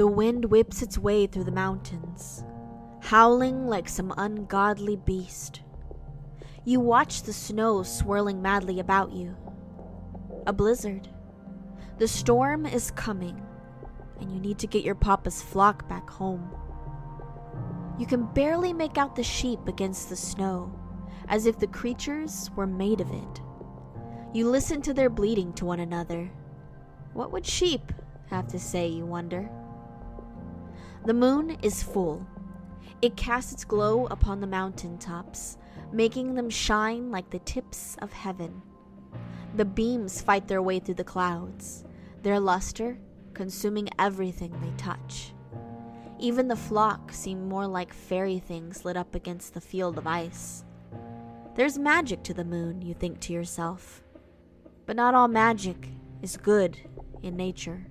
The wind whips its way through the mountains, howling like some ungodly beast. You watch the snow swirling madly about you. A blizzard. The storm is coming, and you need to get your papa's flock back home. You can barely make out the sheep against the snow, as if the creatures were made of it. You listen to their bleating to one another. What would sheep have to say, you wonder? The moon is full. It casts its glow upon the mountain tops, making them shine like the tips of heaven. The beams fight their way through the clouds, their luster consuming everything they touch. Even the flock seem more like fairy things lit up against the field of ice. There's magic to the moon, you think to yourself. But not all magic is good in nature.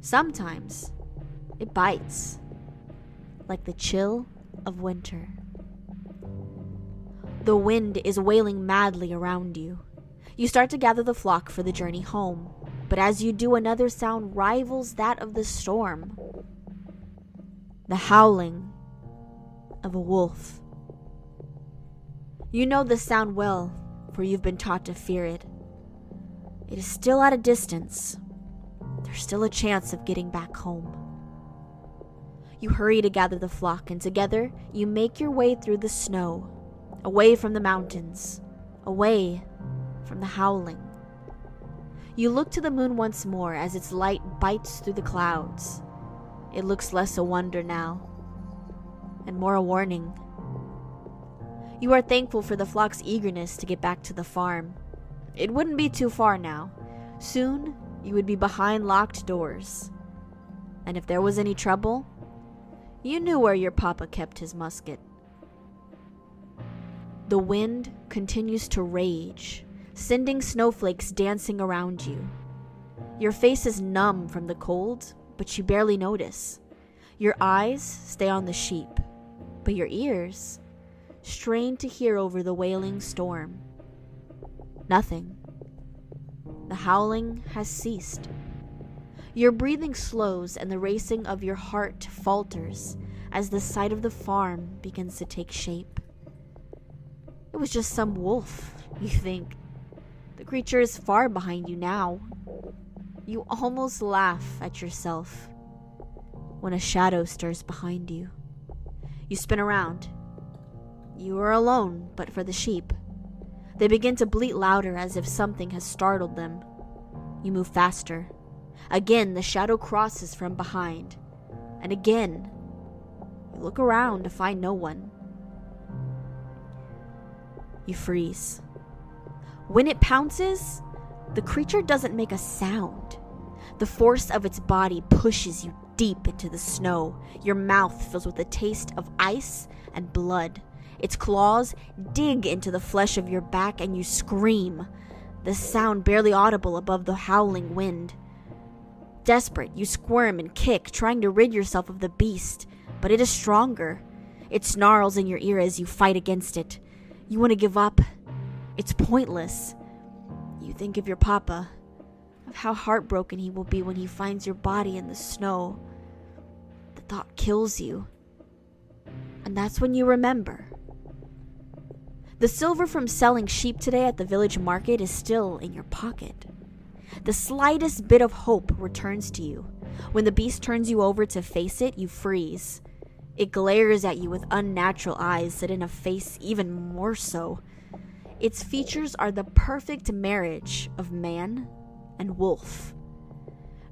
Sometimes it bites, like the chill of winter. The wind is wailing madly around you. You start to gather the flock for the journey home, but as you do, another sound rivals that of the storm the howling of a wolf. You know the sound well, for you've been taught to fear it. It is still at a distance. There's still a chance of getting back home. You hurry to gather the flock, and together you make your way through the snow, away from the mountains, away from the howling. You look to the moon once more as its light bites through the clouds. It looks less a wonder now, and more a warning. You are thankful for the flock's eagerness to get back to the farm. It wouldn't be too far now. Soon, you would be behind locked doors. And if there was any trouble, you knew where your papa kept his musket. The wind continues to rage, sending snowflakes dancing around you. Your face is numb from the cold, but you barely notice. Your eyes stay on the sheep, but your ears strain to hear over the wailing storm. Nothing. The howling has ceased. Your breathing slows and the racing of your heart falters as the sight of the farm begins to take shape. It was just some wolf, you think. The creature is far behind you now. You almost laugh at yourself when a shadow stirs behind you. You spin around. You are alone, but for the sheep. They begin to bleat louder as if something has startled them. You move faster. Again, the shadow crosses from behind. And again, you look around to find no one. You freeze. When it pounces, the creature doesn't make a sound. The force of its body pushes you deep into the snow. Your mouth fills with the taste of ice and blood. Its claws dig into the flesh of your back and you scream, the sound barely audible above the howling wind. Desperate, you squirm and kick, trying to rid yourself of the beast, but it is stronger. It snarls in your ear as you fight against it. You want to give up. It's pointless. You think of your papa, of how heartbroken he will be when he finds your body in the snow. The thought kills you. And that's when you remember. The silver from selling sheep today at the village market is still in your pocket. The slightest bit of hope returns to you. When the beast turns you over to face it, you freeze. It glares at you with unnatural eyes set in a face even more so. Its features are the perfect marriage of man and wolf.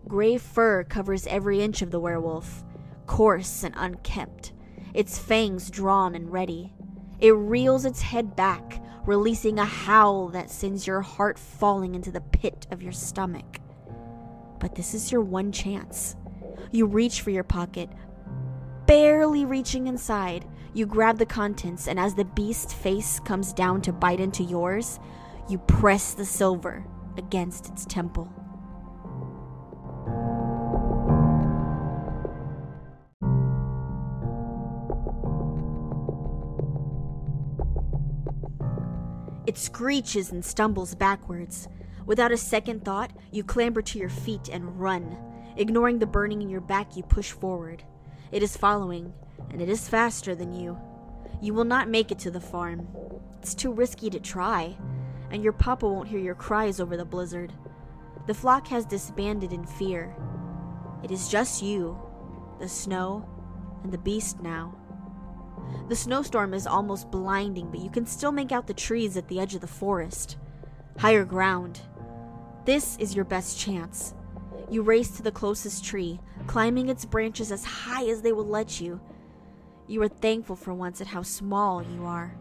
Gray fur covers every inch of the werewolf, coarse and unkempt, its fangs drawn and ready. It reels its head back, releasing a howl that sends your heart falling into the pit of your stomach. But this is your one chance. You reach for your pocket, barely reaching inside. You grab the contents, and as the beast's face comes down to bite into yours, you press the silver against its temple. It screeches and stumbles backwards. Without a second thought, you clamber to your feet and run. Ignoring the burning in your back, you push forward. It is following, and it is faster than you. You will not make it to the farm. It's too risky to try, and your papa won't hear your cries over the blizzard. The flock has disbanded in fear. It is just you, the snow, and the beast now. The snowstorm is almost blinding, but you can still make out the trees at the edge of the forest. Higher ground. This is your best chance. You race to the closest tree, climbing its branches as high as they will let you. You are thankful for once at how small you are.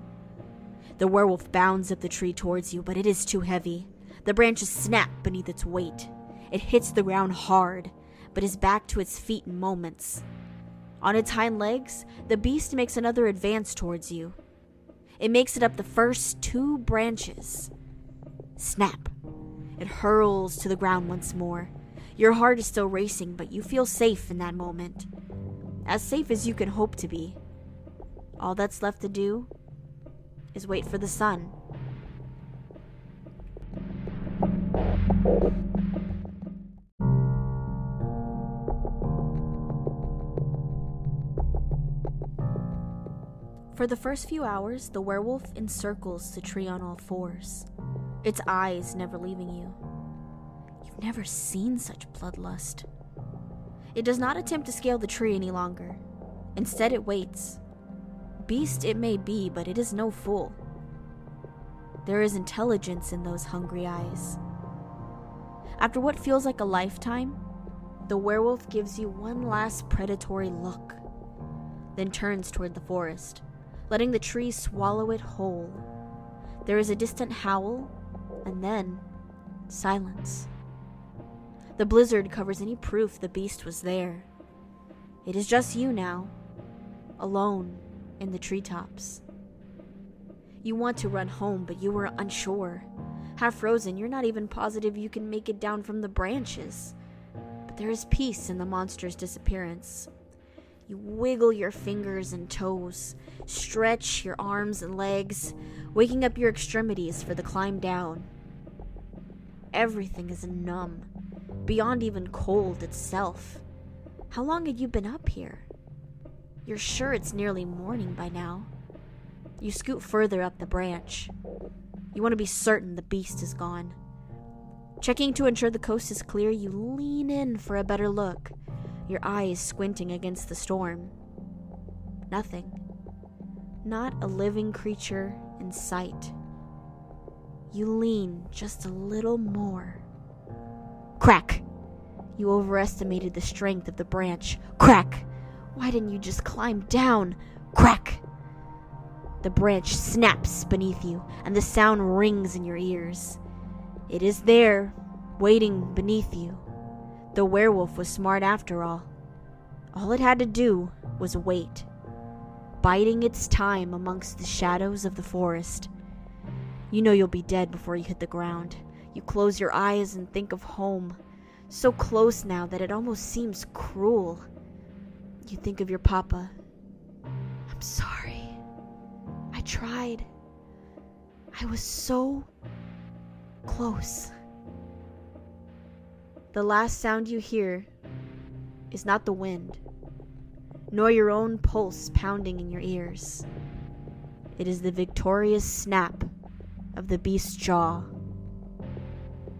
The werewolf bounds up the tree towards you, but it is too heavy. The branches snap beneath its weight. It hits the ground hard, but is back to its feet in moments. On its hind legs, the beast makes another advance towards you. It makes it up the first two branches. Snap. It hurls to the ground once more. Your heart is still racing, but you feel safe in that moment. As safe as you can hope to be. All that's left to do is wait for the sun. For the first few hours, the werewolf encircles the tree on all fours, its eyes never leaving you. You've never seen such bloodlust. It does not attempt to scale the tree any longer. Instead, it waits. Beast it may be, but it is no fool. There is intelligence in those hungry eyes. After what feels like a lifetime, the werewolf gives you one last predatory look, then turns toward the forest letting the tree swallow it whole. There is a distant howl, and then silence. The blizzard covers any proof the beast was there. It is just you now, alone in the treetops. You want to run home, but you are unsure. Half frozen, you're not even positive you can make it down from the branches. But there is peace in the monster's disappearance. You wiggle your fingers and toes, stretch your arms and legs, waking up your extremities for the climb down. Everything is numb, beyond even cold itself. How long had you been up here? You're sure it's nearly morning by now. You scoot further up the branch. You want to be certain the beast is gone. Checking to ensure the coast is clear, you lean in for a better look your eyes squinting against the storm. Nothing. Not a living creature in sight. You lean just a little more. Crack! You overestimated the strength of the branch. Crack! Why didn't you just climb down? Crack! The branch snaps beneath you, and the sound rings in your ears. It is there, waiting beneath you. The werewolf was smart after all. All it had to do was wait, biding its time amongst the shadows of the forest. You know you'll be dead before you hit the ground. You close your eyes and think of home, so close now that it almost seems cruel. You think of your papa. I'm sorry. I tried. I was so close. The last sound you hear is not the wind, nor your own pulse pounding in your ears. It is the victorious snap of the beast's jaw.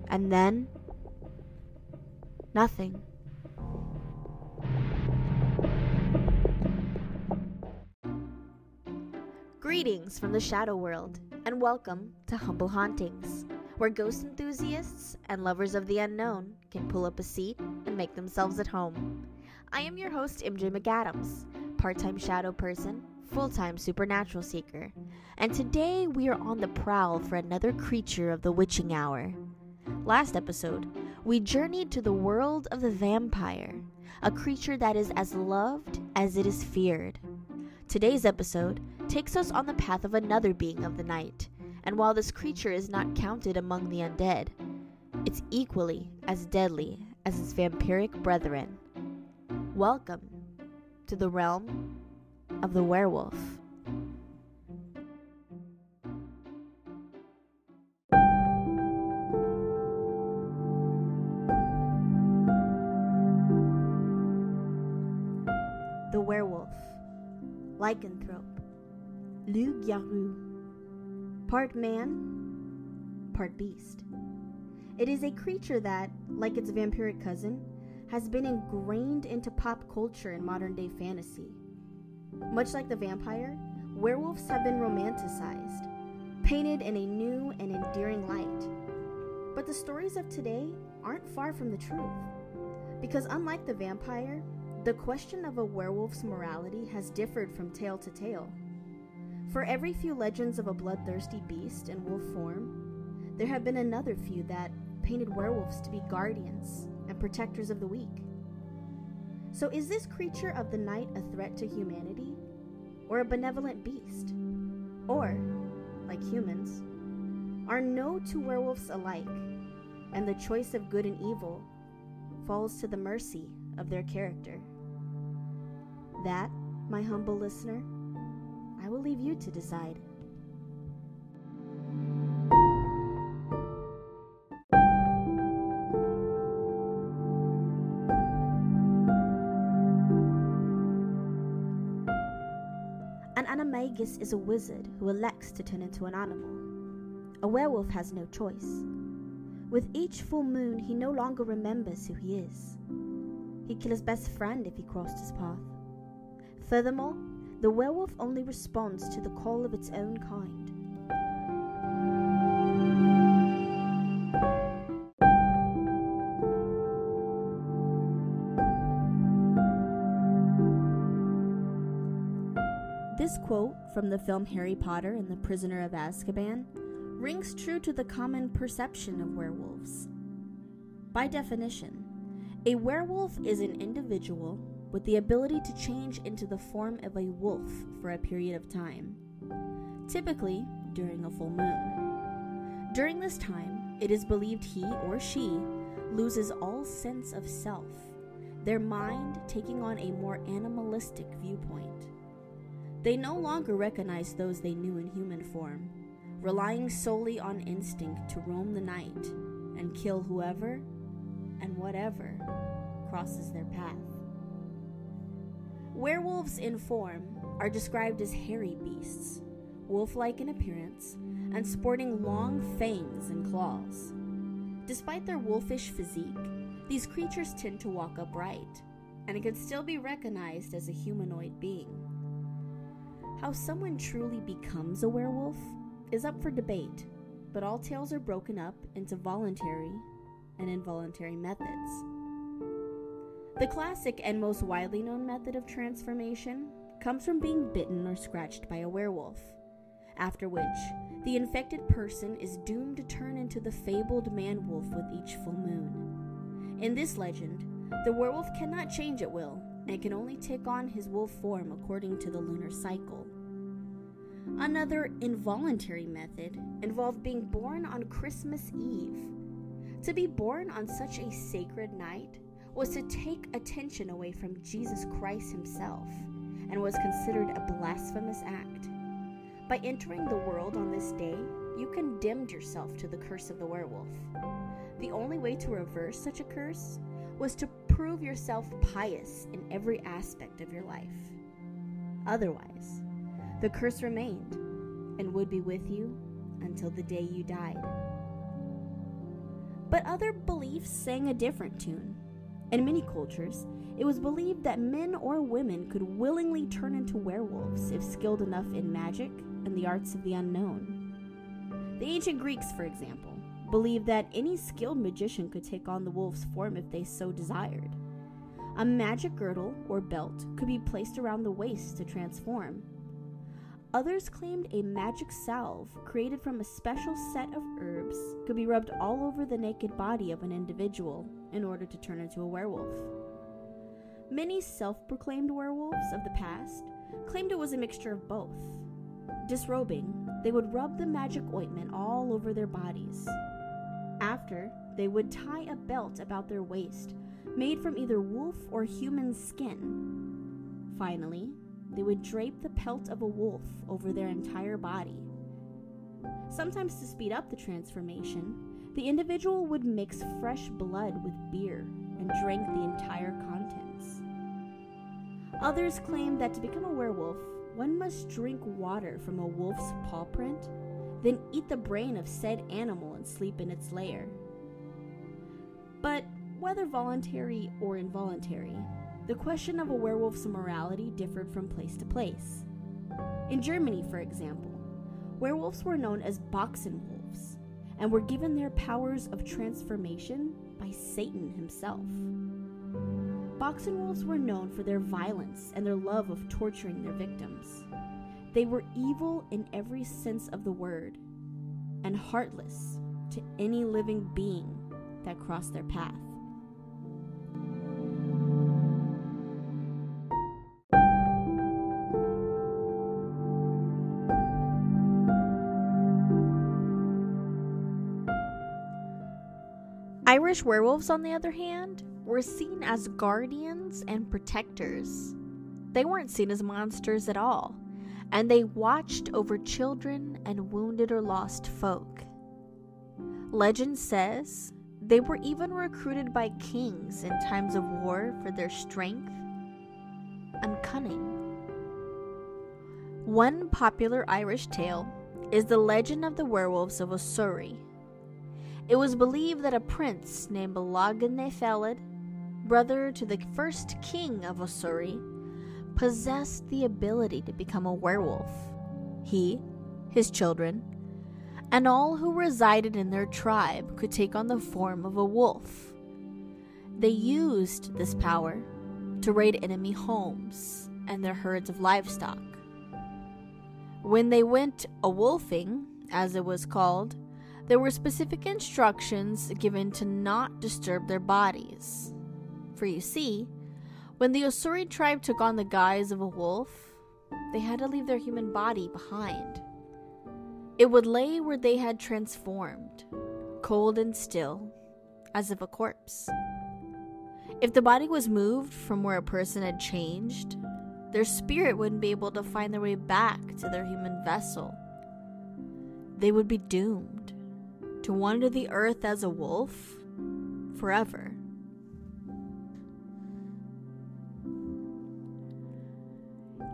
And then, nothing. Greetings from the Shadow World, and welcome to Humble Hauntings where ghost enthusiasts and lovers of the unknown can pull up a seat and make themselves at home. I am your host, MJ McAdams, part time shadow person, full time supernatural seeker, and today we are on the prowl for another creature of the witching hour. Last episode, we journeyed to the world of the vampire, a creature that is as loved as it is feared. Today's episode takes us on the path of another being of the night and while this creature is not counted among the undead, it's equally as deadly as its vampiric brethren. Welcome to the realm of the werewolf. The Werewolf, Lycanthrope, Loup Garou, part man, part beast. It is a creature that, like its vampiric cousin, has been ingrained into pop culture and modern day fantasy. Much like the vampire, werewolves have been romanticized, painted in a new and endearing light. But the stories of today aren't far from the truth. Because unlike the vampire, the question of a werewolf's morality has differed from tale to tale. For every few legends of a bloodthirsty beast in wolf form, there have been another few that painted werewolves to be guardians and protectors of the weak. So, is this creature of the night a threat to humanity? Or a benevolent beast? Or, like humans, are no two werewolves alike, and the choice of good and evil falls to the mercy of their character? That, my humble listener, I will leave you to decide. Animagus is a wizard who elects to turn into an animal. A werewolf has no choice. With each full moon, he no longer remembers who he is. He'd kill his best friend if he crossed his path. Furthermore, the werewolf only responds to the call of its own kind. This quote from the film Harry Potter and the Prisoner of Azkaban rings true to the common perception of werewolves. By definition, a werewolf is an individual with the ability to change into the form of a wolf for a period of time, typically during a full moon. During this time, it is believed he or she loses all sense of self, their mind taking on a more animalistic viewpoint. They no longer recognize those they knew in human form, relying solely on instinct to roam the night and kill whoever and whatever crosses their path. Werewolves in form are described as hairy beasts, wolf like in appearance, and sporting long fangs and claws. Despite their wolfish physique, these creatures tend to walk upright, and it can still be recognized as a humanoid being. How someone truly becomes a werewolf is up for debate, but all tales are broken up into voluntary and involuntary methods. The classic and most widely known method of transformation comes from being bitten or scratched by a werewolf, after which the infected person is doomed to turn into the fabled man wolf with each full moon. In this legend, the werewolf cannot change at will and can only take on his wolf form according to the lunar cycle. Another involuntary method involved being born on Christmas Eve. To be born on such a sacred night was to take attention away from Jesus Christ himself and was considered a blasphemous act. By entering the world on this day, you condemned yourself to the curse of the werewolf. The only way to reverse such a curse was to prove yourself pious in every aspect of your life. Otherwise, the curse remained and would be with you until the day you died. But other beliefs sang a different tune. In many cultures, it was believed that men or women could willingly turn into werewolves if skilled enough in magic and the arts of the unknown. The ancient Greeks, for example, believed that any skilled magician could take on the wolf's form if they so desired. A magic girdle or belt could be placed around the waist to transform, Others claimed a magic salve created from a special set of herbs could be rubbed all over the naked body of an individual in order to turn into a werewolf. Many self proclaimed werewolves of the past claimed it was a mixture of both. Disrobing, they would rub the magic ointment all over their bodies. After, they would tie a belt about their waist made from either wolf or human skin. Finally, they would drape the pelt of a wolf over their entire body. Sometimes, to speed up the transformation, the individual would mix fresh blood with beer and drink the entire contents. Others claim that to become a werewolf, one must drink water from a wolf's paw print, then eat the brain of said animal and sleep in its lair. But whether voluntary or involuntary, the question of a werewolf's morality differed from place to place. In Germany, for example, werewolves were known as Boxenwolves and were given their powers of transformation by Satan himself. Boxenwolves were known for their violence and their love of torturing their victims. They were evil in every sense of the word and heartless to any living being that crossed their path. Irish werewolves, on the other hand, were seen as guardians and protectors. They weren't seen as monsters at all, and they watched over children and wounded or lost folk. Legend says they were even recruited by kings in times of war for their strength and cunning. One popular Irish tale is the legend of the werewolves of Ossory. It was believed that a prince named Logan Felid, brother to the first king of Ossory, possessed the ability to become a werewolf. He, his children, and all who resided in their tribe could take on the form of a wolf. They used this power to raid enemy homes and their herds of livestock. When they went a wolfing, as it was called, there were specific instructions given to not disturb their bodies. For you see, when the Ossory tribe took on the guise of a wolf, they had to leave their human body behind. It would lay where they had transformed, cold and still, as if a corpse. If the body was moved from where a person had changed, their spirit wouldn't be able to find their way back to their human vessel. They would be doomed to wander the earth as a wolf forever.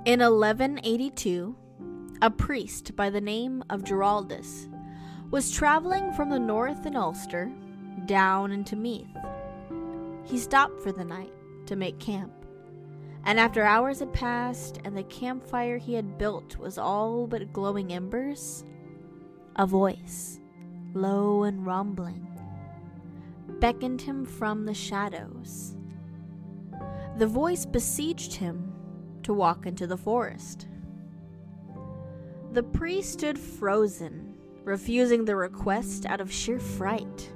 In 1182, a priest by the name of Giraldus was traveling from the north in Ulster down into Meath. He stopped for the night to make camp, and after hours had passed and the campfire he had built was all but glowing embers, a voice, low and rumbling, beckoned him from the shadows. The voice beseeched him to walk into the forest. The priest stood frozen, refusing the request out of sheer fright.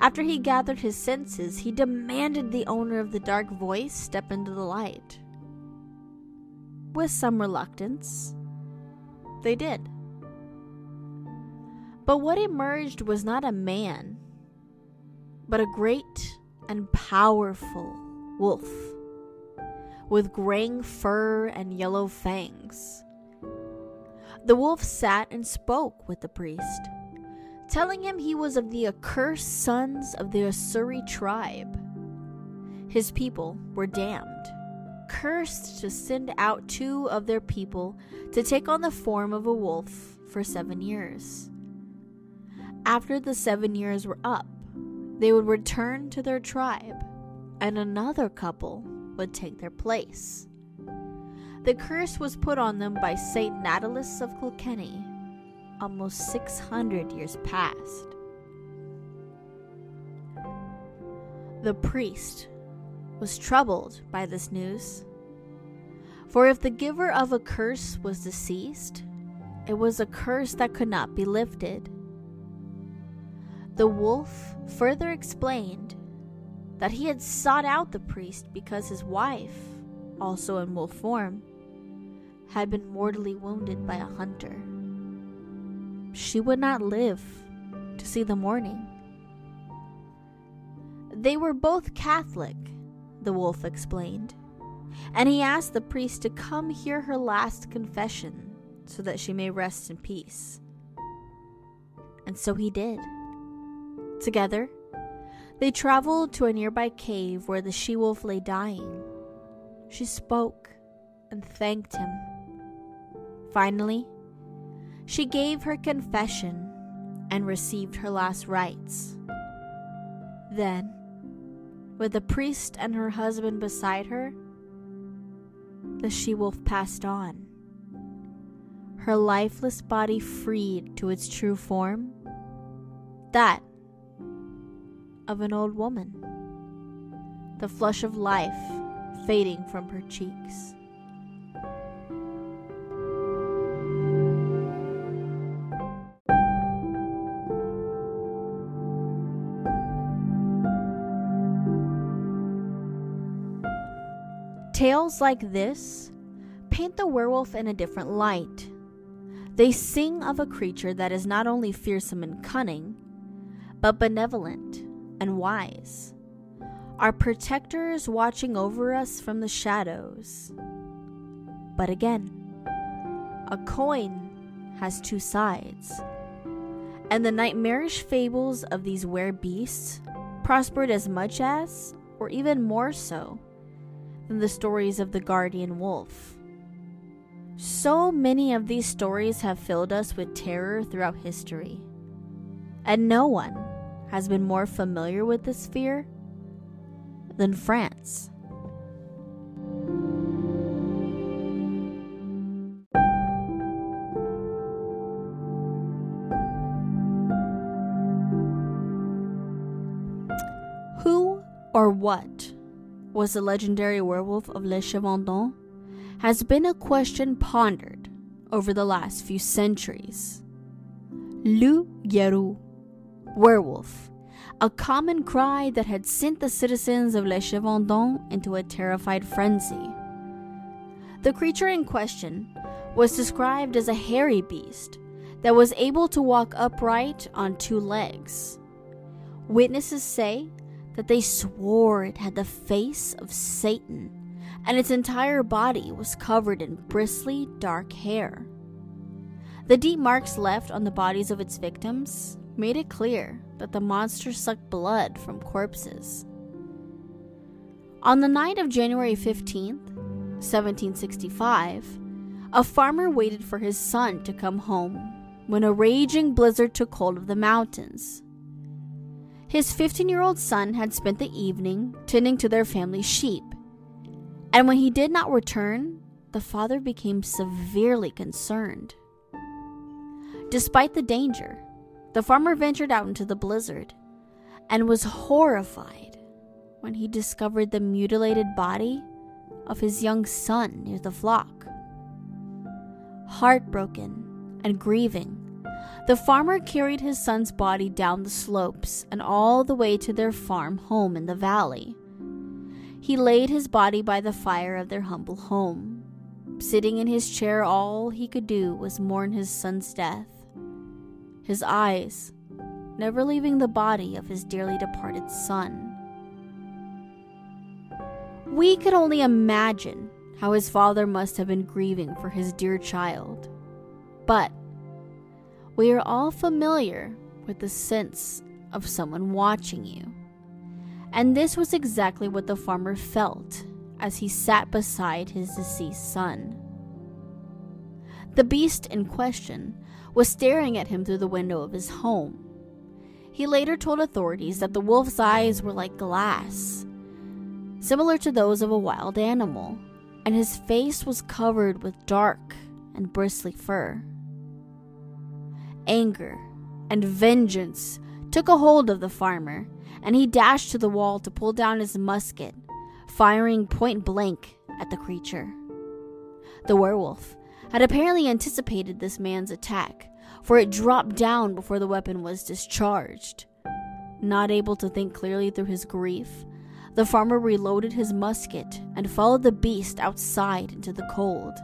After he gathered his senses, he demanded the owner of the dark voice step into the light. With some reluctance, they did. But what emerged was not a man, but a great and powerful wolf with graying fur and yellow fangs. The wolf sat and spoke with the priest, telling him he was of the accursed sons of the Ossory tribe. His people were damned, cursed to send out two of their people to take on the form of a wolf for seven years. After the seven years were up, they would return to their tribe, and another couple would take their place. The curse was put on them by Saint Natalis of Kilkenny, almost 600 years past. The priest was troubled by this news. For if the giver of a curse was deceased, it was a curse that could not be lifted. The wolf further explained that he had sought out the priest because his wife, also in wolf form, had been mortally wounded by a hunter. She would not live to see the morning. They were both Catholic, the wolf explained, and he asked the priest to come hear her last confession so that she may rest in peace. And so he did. Together, they traveled to a nearby cave where the she wolf lay dying. She spoke and thanked him Finally, she gave her confession and received her last rites. Then, with the priest and her husband beside her, the she wolf passed on. Her lifeless body freed to its true form, that of an old woman, the flush of life fading from her cheeks. Tales like this paint the werewolf in a different light. They sing of a creature that is not only fearsome and cunning, but benevolent and wise. Our protectors watching over us from the shadows. But again, a coin has two sides. And the nightmarish fables of these were beasts prospered as much as, or even more so, than the stories of the guardian wolf. So many of these stories have filled us with terror throughout history, and no one has been more familiar with this fear than France. Who or what was the legendary werewolf of Les Chevendons has been a question pondered over the last few centuries. Loup-garou, werewolf, a common cry that had sent the citizens of Les Chevendons into a terrified frenzy. The creature in question was described as a hairy beast that was able to walk upright on two legs. Witnesses say that they swore it had the face of Satan, and its entire body was covered in bristly, dark hair. The deep marks left on the bodies of its victims made it clear that the monster sucked blood from corpses. On the night of January 15th, 1765, a farmer waited for his son to come home when a raging blizzard took hold of the mountains. His 15 year old son had spent the evening tending to their family sheep, and when he did not return, the father became severely concerned. Despite the danger, the farmer ventured out into the blizzard and was horrified when he discovered the mutilated body of his young son near the flock. Heartbroken and grieving, the farmer carried his son's body down the slopes and all the way to their farm home in the valley. He laid his body by the fire of their humble home. Sitting in his chair, all he could do was mourn his son's death. His eyes never leaving the body of his dearly departed son. We could only imagine how his father must have been grieving for his dear child. But we are all familiar with the sense of someone watching you. And this was exactly what the farmer felt as he sat beside his deceased son. The beast in question was staring at him through the window of his home. He later told authorities that the wolf's eyes were like glass, similar to those of a wild animal, and his face was covered with dark and bristly fur anger, and vengeance took a hold of the farmer, and he dashed to the wall to pull down his musket, firing point blank at the creature. The werewolf had apparently anticipated this man's attack, for it dropped down before the weapon was discharged. Not able to think clearly through his grief, the farmer reloaded his musket and followed the beast outside into the cold.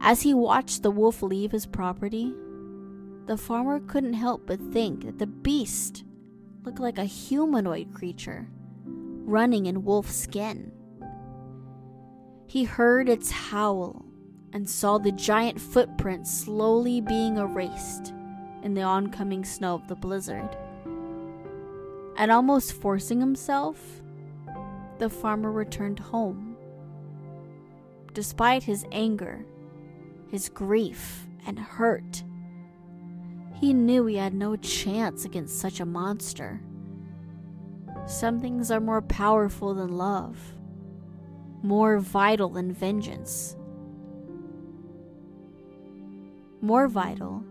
As he watched the wolf leave his property, the farmer couldn't help but think that the beast looked like a humanoid creature running in wolf skin. He heard its howl and saw the giant footprint slowly being erased in the oncoming snow of the blizzard. And almost forcing himself, the farmer returned home. Despite his anger, his grief and hurt. He knew he had no chance against such a monster. Some things are more powerful than love, more vital than vengeance, more vital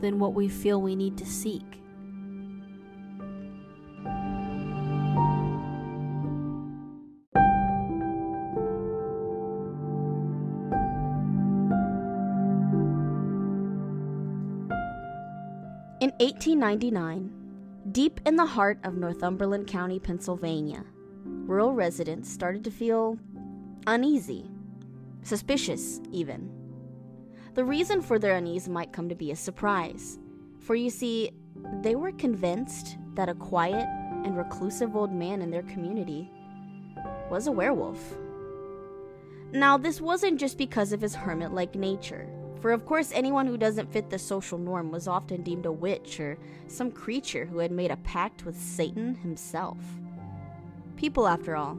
than what we feel we need to seek. In 1899, deep in the heart of Northumberland County, Pennsylvania, rural residents started to feel uneasy, suspicious even. The reason for their unease might come to be a surprise, for you see, they were convinced that a quiet and reclusive old man in their community was a werewolf. Now, this wasn't just because of his hermit like nature. For of course, anyone who doesn't fit the social norm was often deemed a witch or some creature who had made a pact with Satan himself. People, after all,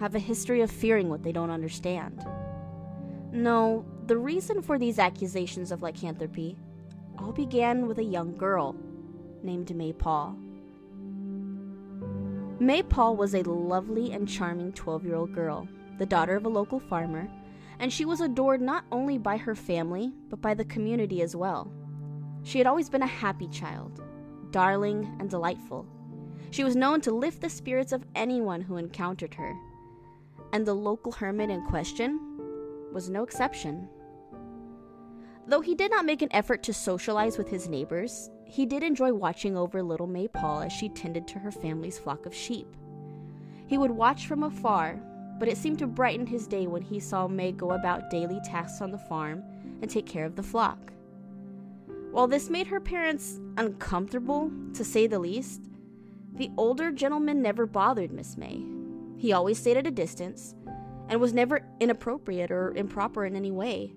have a history of fearing what they don't understand. No, the reason for these accusations of lycanthropy all began with a young girl named May Paul. May Paul was a lovely and charming 12 year old girl, the daughter of a local farmer and she was adored not only by her family, but by the community as well. She had always been a happy child, darling and delightful. She was known to lift the spirits of anyone who encountered her, and the local hermit in question was no exception. Though he did not make an effort to socialize with his neighbors, he did enjoy watching over little May Paul as she tended to her family's flock of sheep. He would watch from afar but it seemed to brighten his day when he saw May go about daily tasks on the farm and take care of the flock. While this made her parents uncomfortable, to say the least, the older gentleman never bothered Miss May. He always stayed at a distance and was never inappropriate or improper in any way.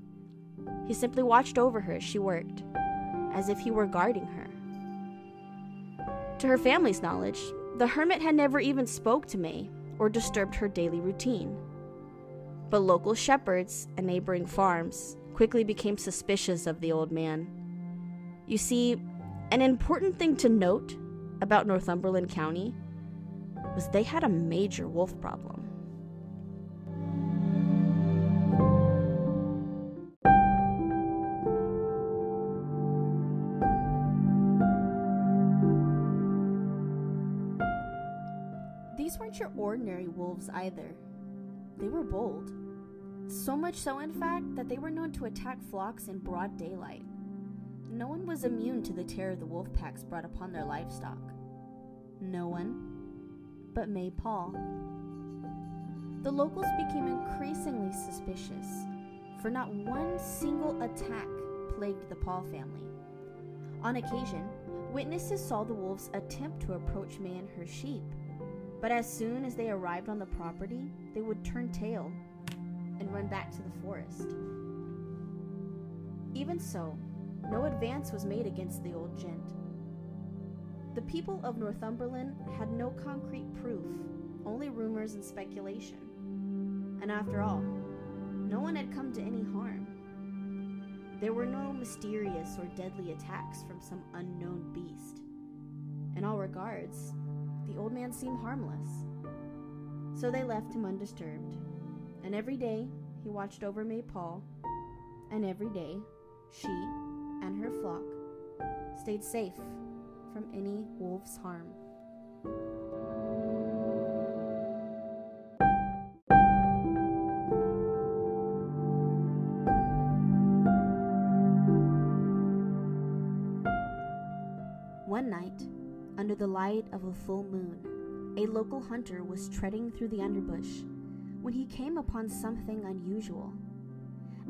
He simply watched over her as she worked, as if he were guarding her. To her family's knowledge, the hermit had never even spoke to May or disturbed her daily routine. But local shepherds and neighboring farms quickly became suspicious of the old man. You see, an important thing to note about Northumberland County was they had a major wolf problem. Weren't your ordinary wolves either. They were bold. So much so, in fact, that they were known to attack flocks in broad daylight. No one was immune to the terror the wolf packs brought upon their livestock. No one but May Paul. The locals became increasingly suspicious, for not one single attack plagued the Paul family. On occasion, witnesses saw the wolves attempt to approach May and her sheep, but as soon as they arrived on the property, they would turn tail and run back to the forest. Even so, no advance was made against the old gent. The people of Northumberland had no concrete proof, only rumors and speculation. And after all, no one had come to any harm. There were no mysterious or deadly attacks from some unknown beast. In all regards, the old man seemed harmless. So they left him undisturbed. And every day he watched over May Paul, and every day she and her flock stayed safe from any wolf's harm. One night, under the light of a full moon, a local hunter was treading through the underbush when he came upon something unusual.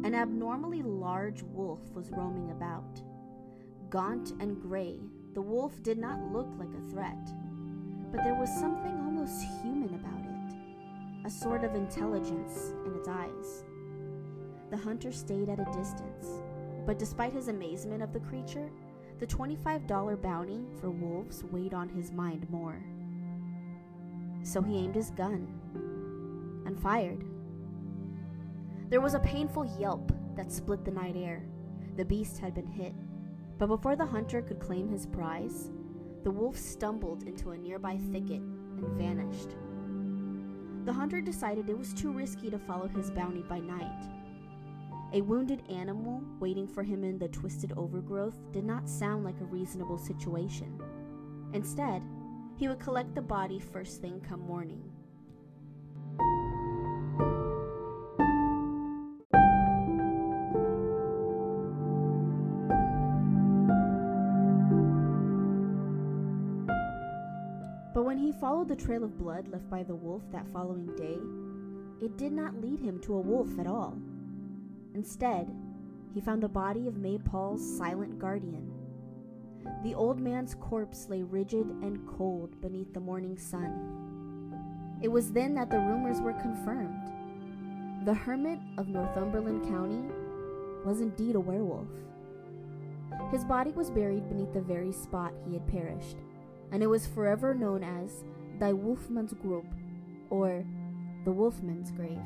An abnormally large wolf was roaming about. Gaunt and gray, the wolf did not look like a threat, but there was something almost human about it, a sort of intelligence in its eyes. The hunter stayed at a distance, but despite his amazement of the creature, the $25 bounty for wolves weighed on his mind more. So he aimed his gun and fired. There was a painful yelp that split the night air. The beast had been hit. But before the hunter could claim his prize, the wolf stumbled into a nearby thicket and vanished. The hunter decided it was too risky to follow his bounty by night. A wounded animal waiting for him in the twisted overgrowth did not sound like a reasonable situation. Instead, he would collect the body first thing come morning. But when he followed the trail of blood left by the wolf that following day, it did not lead him to a wolf at all. Instead, he found the body of Maypal's silent guardian. The old man's corpse lay rigid and cold beneath the morning sun. It was then that the rumors were confirmed. The hermit of Northumberland County was indeed a werewolf. His body was buried beneath the very spot he had perished, and it was forever known as Die Wolfman's Grub, or the Wolfman's Grave.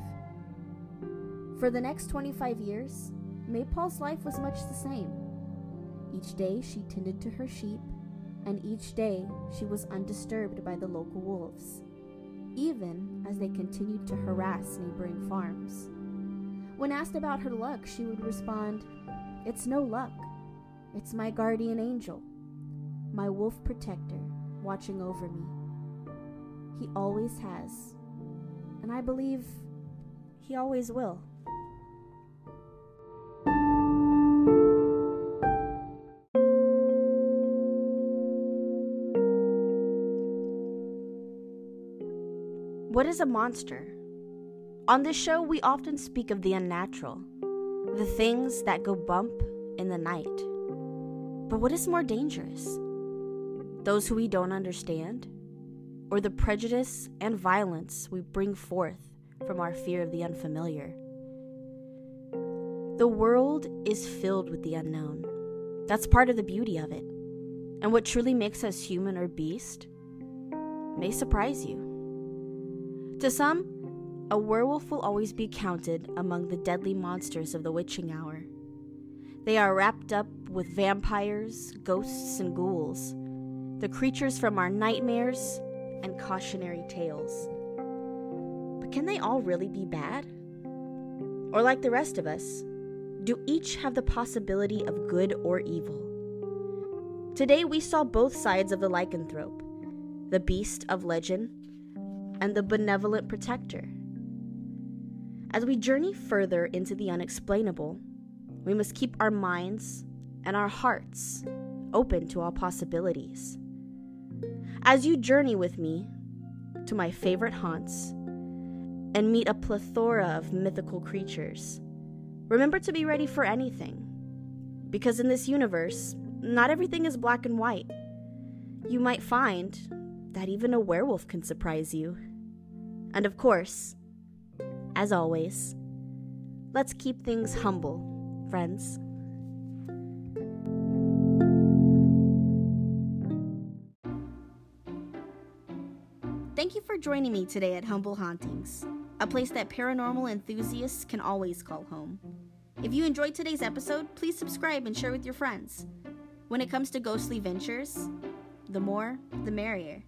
For the next 25 years, Maypal's life was much the same. Each day she tended to her sheep, and each day she was undisturbed by the local wolves, even as they continued to harass neighboring farms. When asked about her luck, she would respond, It's no luck. It's my guardian angel, my wolf protector, watching over me. He always has, and I believe he always will. What is a monster? On this show, we often speak of the unnatural, the things that go bump in the night. But what is more dangerous? Those who we don't understand, or the prejudice and violence we bring forth from our fear of the unfamiliar? The world is filled with the unknown. That's part of the beauty of it. And what truly makes us human or beast may surprise you. To some, a werewolf will always be counted among the deadly monsters of the witching hour. They are wrapped up with vampires, ghosts, and ghouls, the creatures from our nightmares and cautionary tales. But can they all really be bad? Or, like the rest of us, do each have the possibility of good or evil? Today we saw both sides of the lycanthrope the beast of legend and the benevolent protector. As we journey further into the unexplainable, we must keep our minds and our hearts open to all possibilities. As you journey with me to my favorite haunts and meet a plethora of mythical creatures, remember to be ready for anything. Because in this universe, not everything is black and white. You might find that even a werewolf can surprise you. And of course, as always, let's keep things humble, friends. Thank you for joining me today at Humble Hauntings, a place that paranormal enthusiasts can always call home. If you enjoyed today's episode, please subscribe and share with your friends. When it comes to ghostly ventures, the more, the merrier.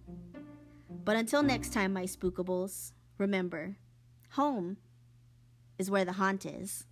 But until next time, my spookables, remember home is where the haunt is.